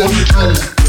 Boy, you.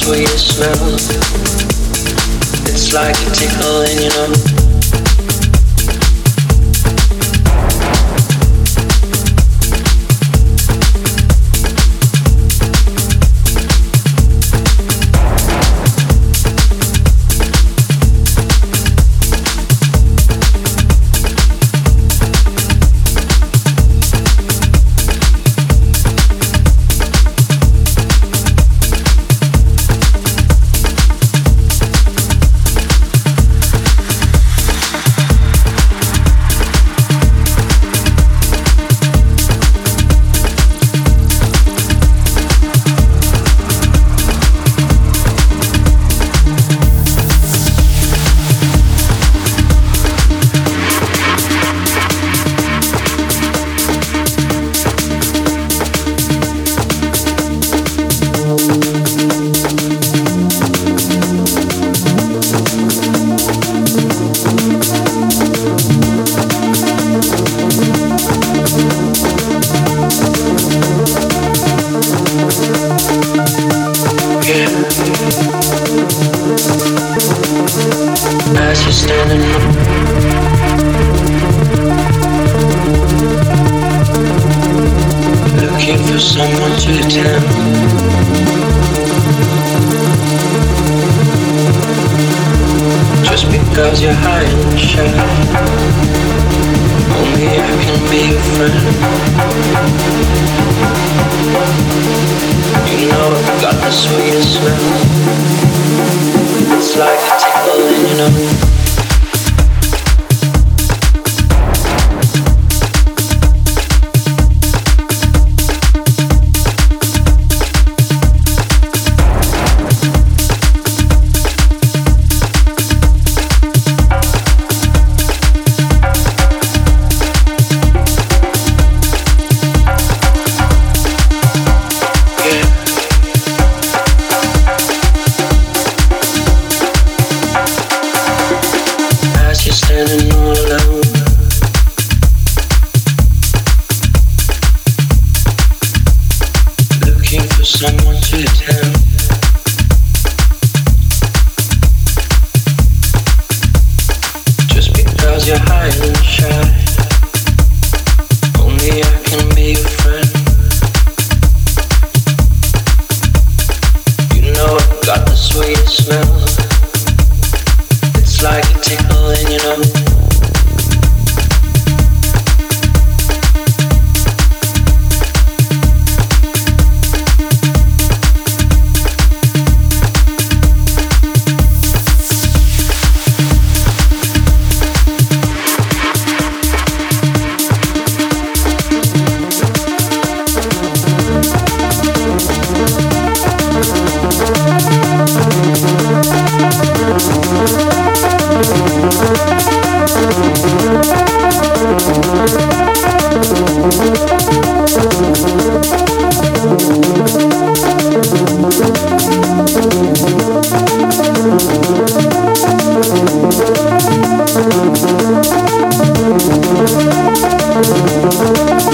Sweetest smell. It's like a tickle, and you know. know Thank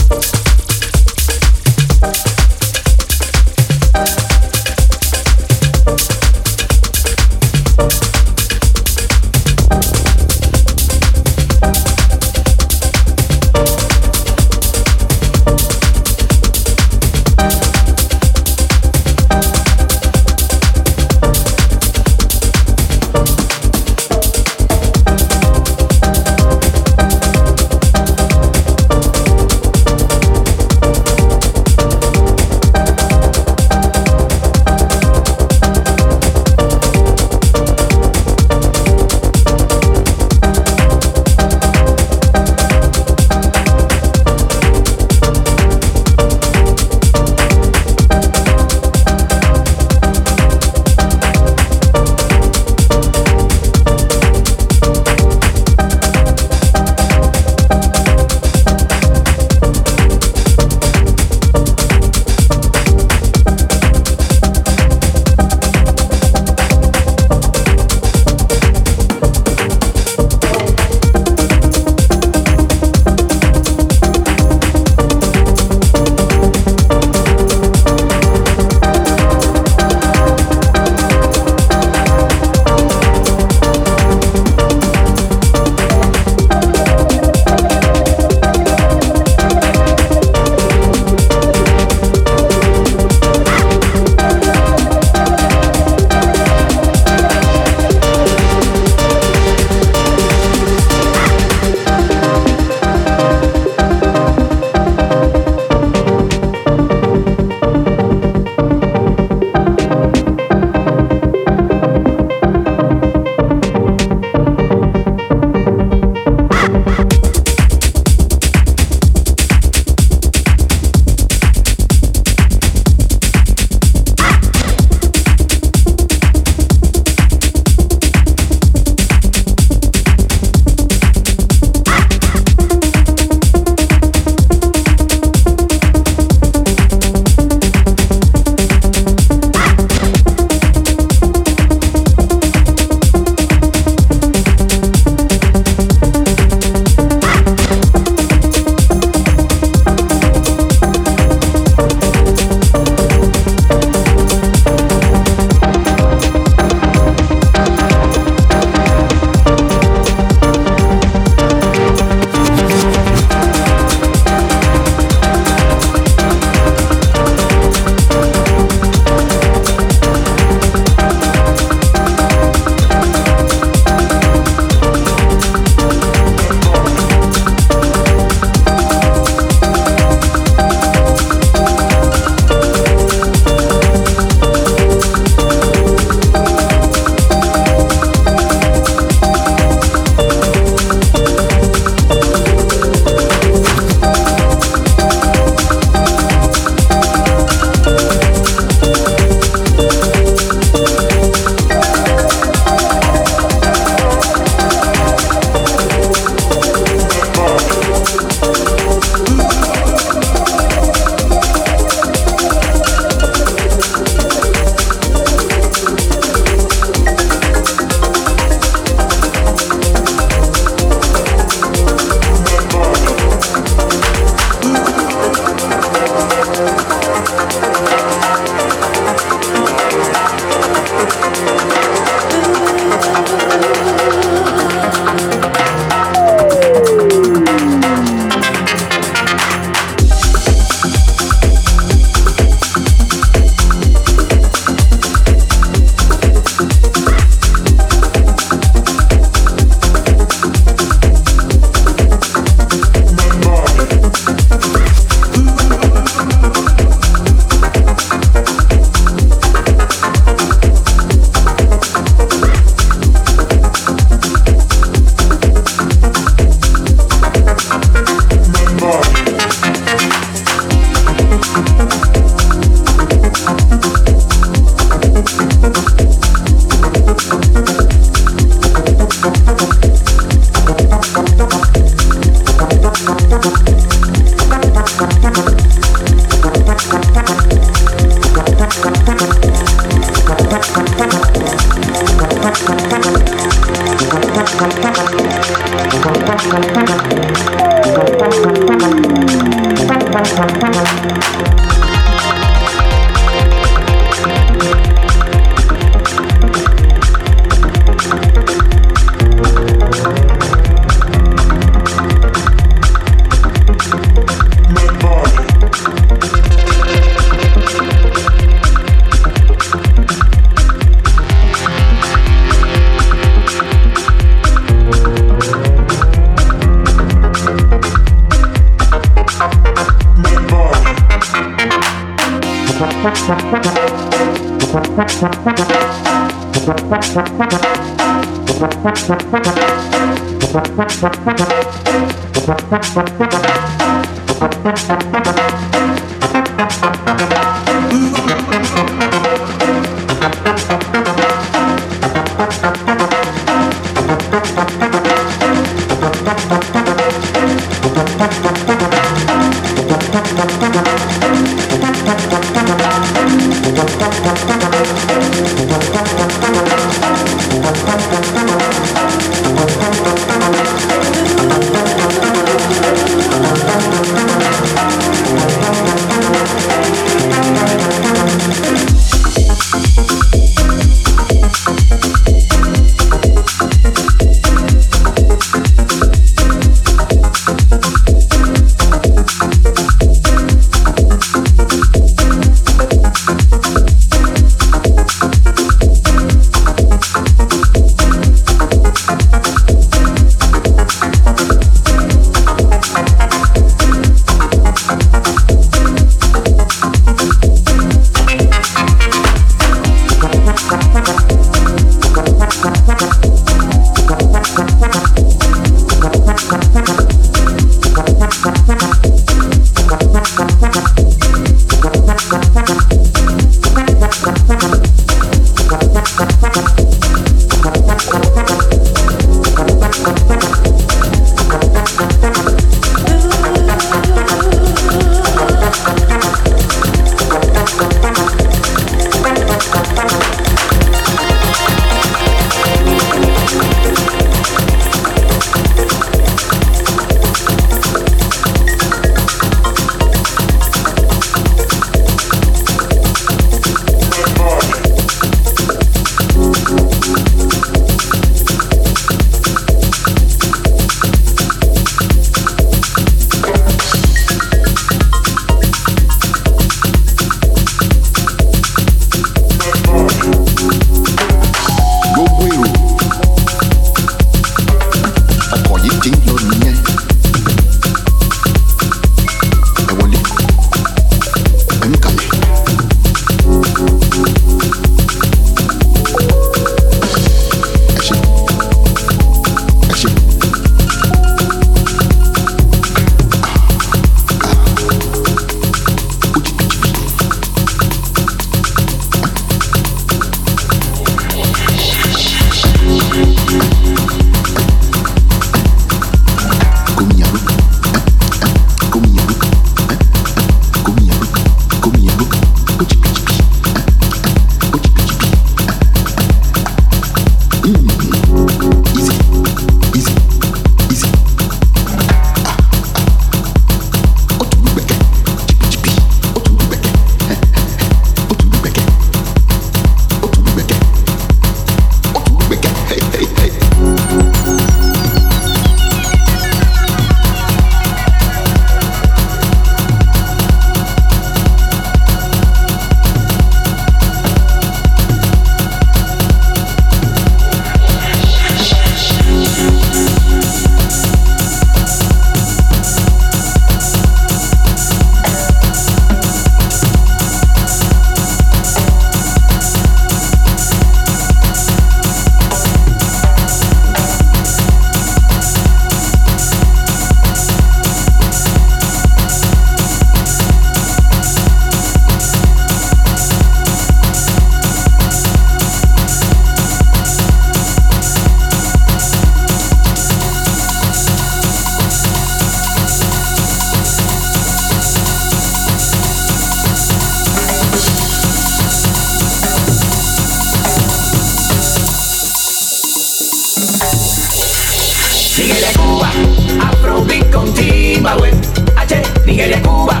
Zimbabue, H, Nigeria, Cuba.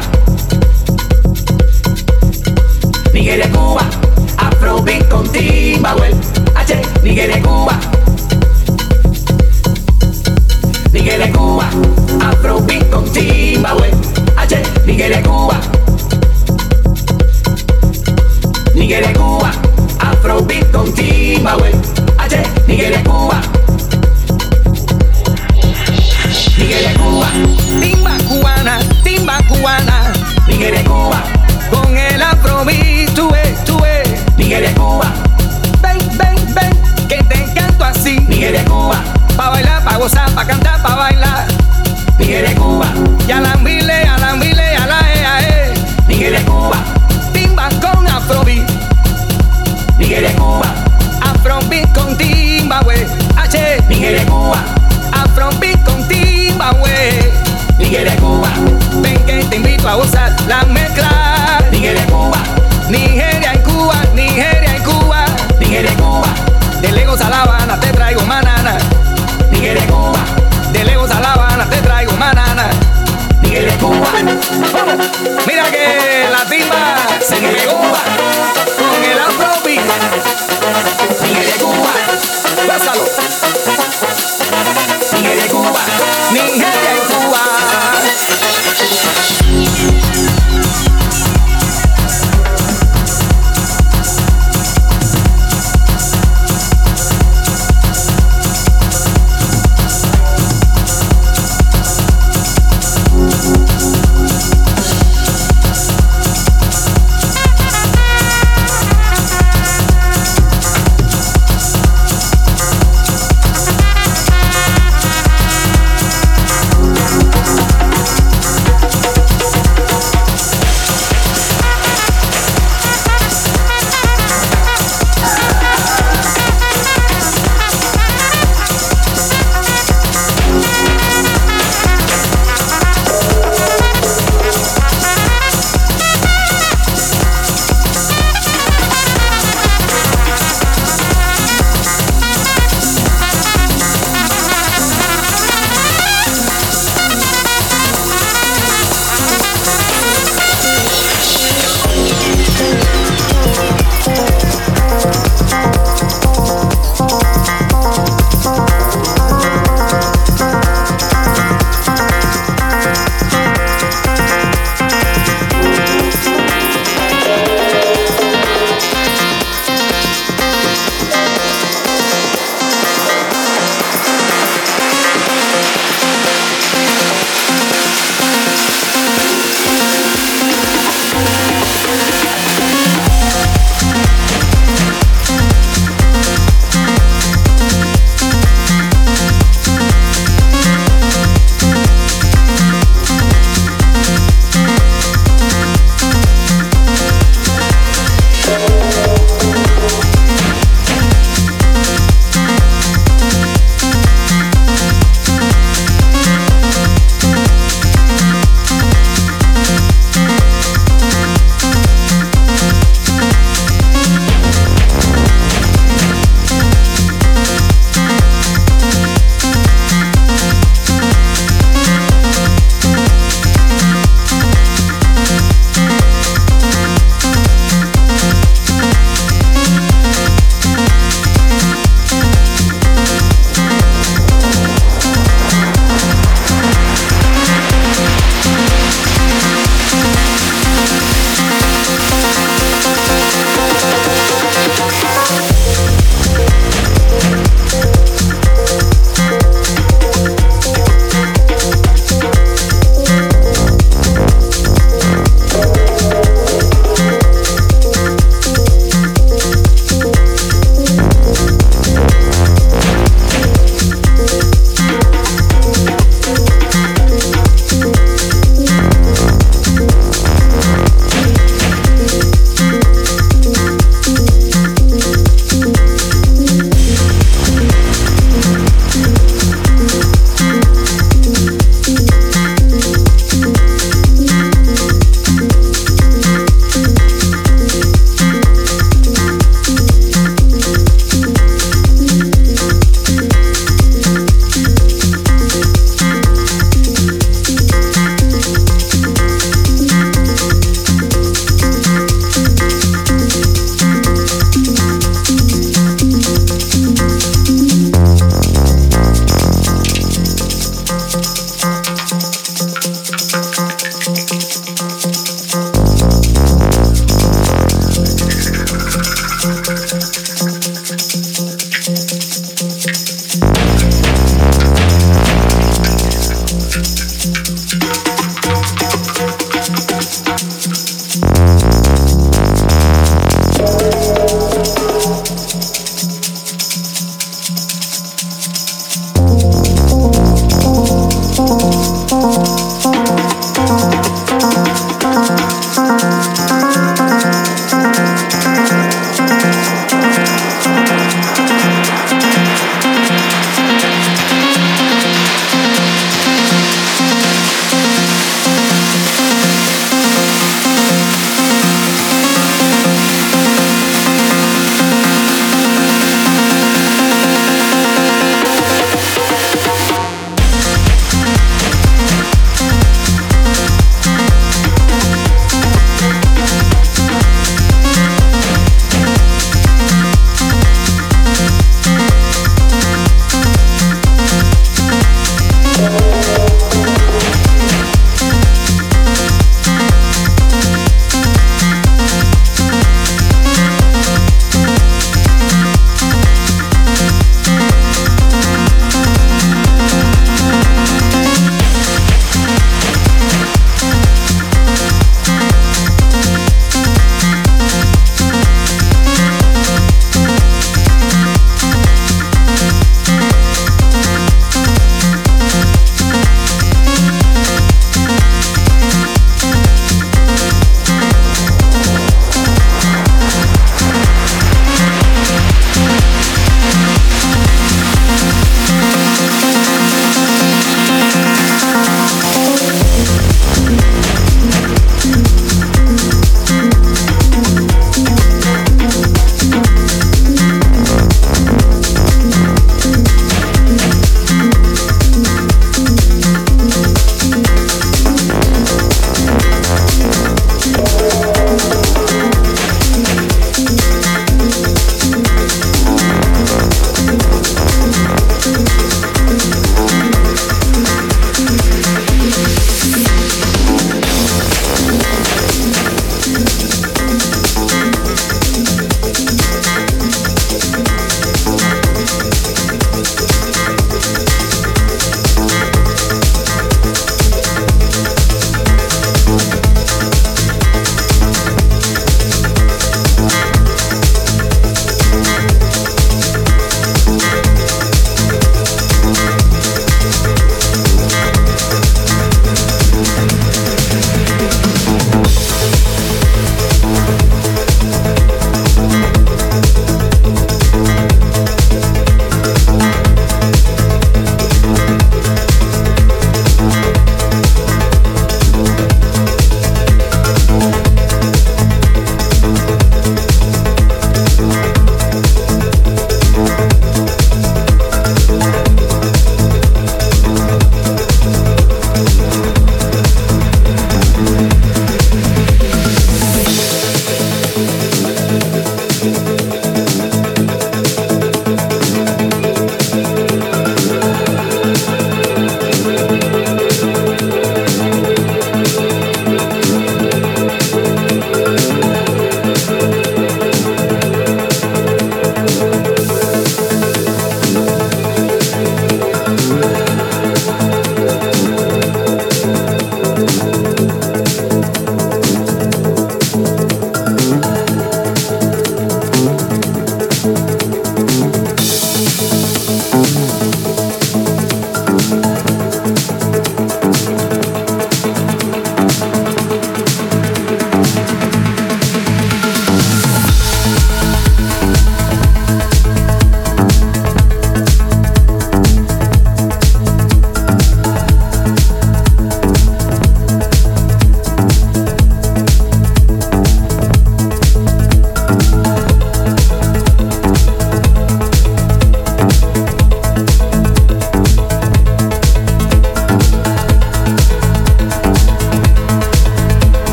Nigeria, Cuba, Afrobeat con Zimbabue, H, Nigeria, Cuba. Nigeria, Cuba, Afrobeat con Zimbabue, H, Nigeria, Cuba. Nigeria, Cuba, Afrobeat con Zimbabue, H, Nigeria, Cuba. Nigeria, Cuba, con el afrobeat, tú ves, tú ves. Nigeria, Cuba, Ven, ven, ven, que te encanto así. Nigeria, Cuba, Pa' bailar, pa' gozar, pa' cantar, pa' bailar. Nigeria, Cuba, Y a la mile, a la mile, a la e, a e. Nigeria, Cuba, Timba con afrobeat, Nigeria, Cuba, afrobeat con Zimbabue. H, Nigeria, Cuba, afrobeat con Zimbabue. Nigeria, Cuba, Ven que te invito a gozar Mira que